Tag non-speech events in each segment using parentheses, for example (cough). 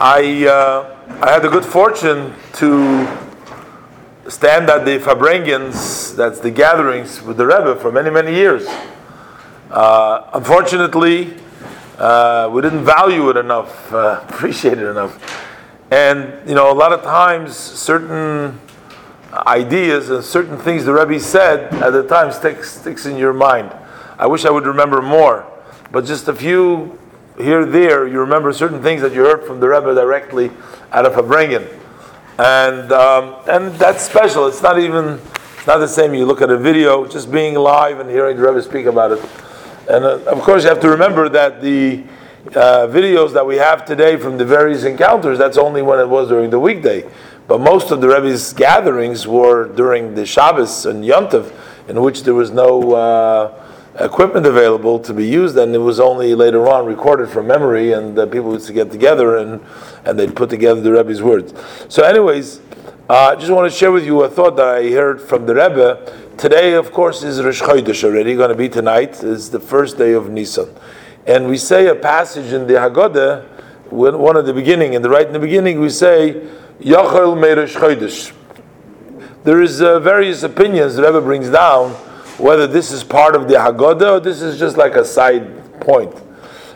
I uh, I had the good fortune to stand at the Farbrengens, that's the gatherings with the Rebbe for many many years. Uh, unfortunately, uh, we didn't value it enough, (laughs) uh, appreciate it enough, and you know a lot of times certain ideas and certain things the Rebbe said at the time sticks sticks in your mind. I wish I would remember more, but just a few here there, you remember certain things that you heard from the Rebbe directly out of Farbrengen, and um, and that's special. It's not even it's not the same. You look at a video, just being live and hearing the Rebbe speak about it, and uh, of course you have to remember that the uh, videos that we have today from the various encounters, that's only when it was during the weekday. But most of the Rebbe's gatherings were during the Shabbos and Yontiv, in which there was no uh, equipment available to be used, and it was only later on recorded from memory, and uh, people used to get together and, and they'd put together the Rebbe's words. So, anyways, I uh, just want to share with you a thought that I heard from the Rebbe. Today, of course, is Rosh Chodesh already, going to be tonight, is the first day of Nisan. And we say a passage in the Haggadah, one at the beginning, and the right in the beginning, we say, Yachol Meirish Chodesh. There is uh, various opinions the Rebbe brings down whether this is part of the Haggadah or this is just like a side point.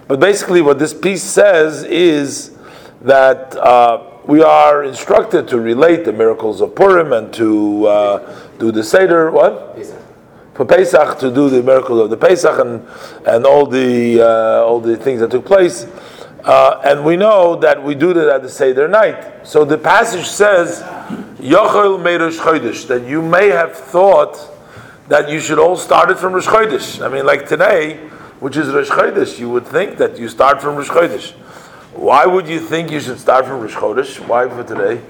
But basically, what this piece says is that uh, we are instructed to relate the miracles of Purim and to uh, do the Seder, what? Pesach. For Pesach, to do the miracles of the Pesach and, and all, the, uh, all the things that took place. Uh, and we know that we do that at the Seder night. So the passage says, Yochel Meirish Chodesh, that you may have thought that you should all start it from Rosh Chodesh. I mean, like today, which is Rosh Chodesh, you would think that you start from Rosh Chodesh. Why would you think you should start from Rosh Chodesh? Why for today?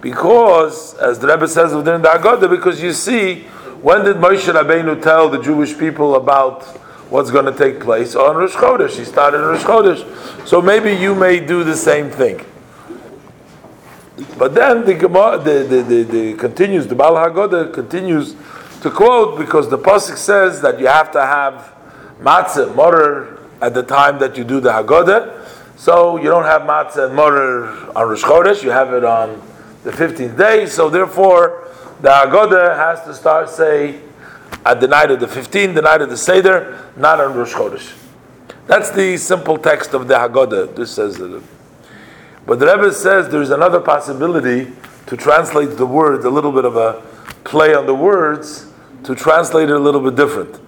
Because, as the Rebbe says within the Haggadah, because you see, when did Moshe Rabbeinu tell the Jewish people about what's going to take place on Rosh Chodesh. He started on Rosh Chodesh. So maybe you may do the same thing. But then the Gemara, the, the, the, the continues, the Baal Haggadah continues to quote because the Pasuk says that you have to have matzah, morer, at the time that you do the Haggadah. So you don't have matzah and morer on Rosh Chodesh, you have it on the 15th day. So therefore, the Haggadah has to start, say, at the night of the 15th, the night of the Seder, not on Rosh Chodesh. That's the simple text of the Haggadah. This says it. But the Rebbe says there's another possibility to translate the words, a little bit of a play on the words, to translate it a little bit different,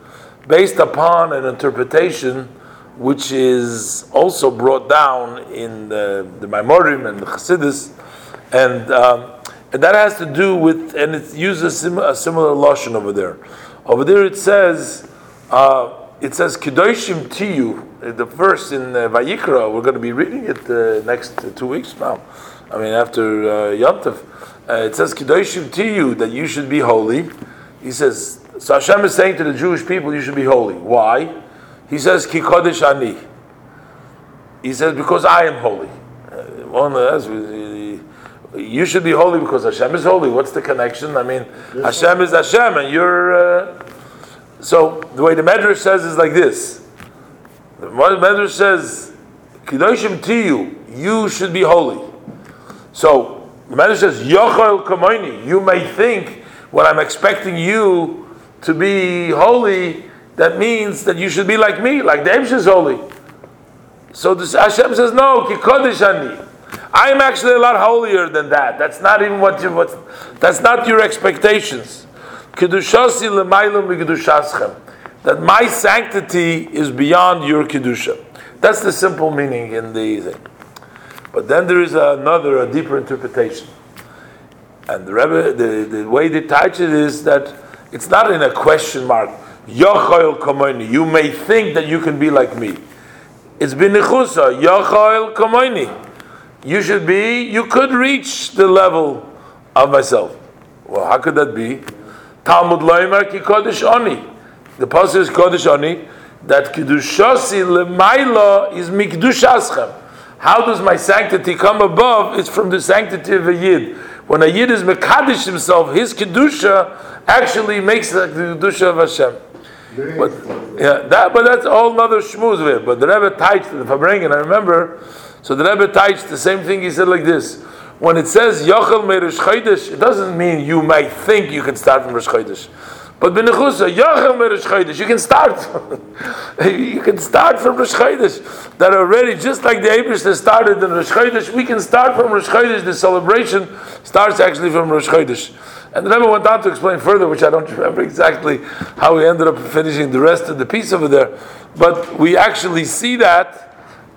based upon an interpretation which is also brought down in the, the Maimorim and the Chassidus, and, um, and that has to do with, and it uses a similar lashon over there. Over there it says, uh, it says Kedoshim Tiyu, the verse in uh, Vayikra. We're going to be reading it uh, next two weeks now. I mean, after uh, Tov, uh, it says Kedoshim Tiyu that you should be holy. He says, so Hashem is saying to the Jewish people, you should be holy. Why? He says Ki Kodesh Ani. He says because I am holy. Uh, one you should be holy because Hashem is holy. What's the connection? I mean, Hashem is Hashem, and you're. Uh, so the way the Medrash says is like this. The Medrash says, "Kedoshim tiyu, you should be holy." So the Medrash says, "Yochel kamoini." You may think when I'm expecting you to be holy, that means that you should be like me, like the Emsh is holy. So this, Hashem says, "No, ki kodesh ani." I'm actually a lot holier than that. That's not even what you, what, that's not your expectations. Kedushasi lemaylu That my sanctity is beyond your kedusha. That's the simple meaning in the thing. But then there is another, a deeper interpretation. And the Rebbe, the, the way they touch it is that it's not in a question mark. You may think that you can be like me. It's. Yochel kamoini you should be, you could reach the level of myself. Well, how could that be? Talmud Loimer ki Kodesh Oni. The passage is Kodesh Oni, that Kedushasi Lemaila is Mikdushaschem. How does my sanctity come above? It's from the sanctity of a Yid. When a Yid is Mekadesh himself, his Kedusha actually makes the Kedusha of Hashem. But, yeah, that, but that's all another shmooze of it. But the Rebbe touched the Farbrengen, I remember So the Rebbe touched the same thing. He said like this: When it says Yochel Merish Chodesh, it doesn't mean you might think you can start from Rosh Chodesh. But Benechusa, Yochel Merish Chodesh, you can start. (laughs) you can start from Rosh Chodesh. That already, just like the Abish started in Rosh Chodesh, we can start from Rosh Chodesh. The celebration starts actually from Rosh Chodesh. And the Rebbe went on to explain further, which I don't (laughs) remember exactly how we ended up finishing the rest of the piece over there. But we actually see that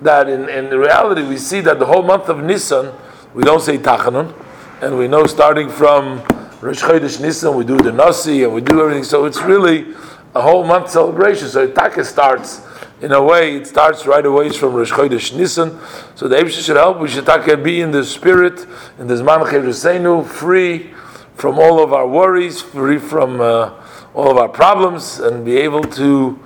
that in, in reality we see that the whole month of Nisan we don't say Tachanun, and we know starting from Rosh Chodesh Nisan we do the Nasi and we do everything. So it's really a whole month celebration. So Taka starts in a way it starts right away from Rosh Chodesh Nisan. So the Eibush should help. We should Taka be in the spirit in the Zman Cheruseinu, free from all of our worries, free from uh, all of our problems, and be able to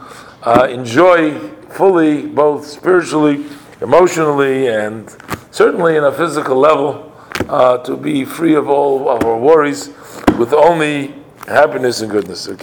uh, enjoy fully, both spiritually, emotionally, and certainly in a physical level, uh, to be free of all of our worries with only happiness and goodness. Okay.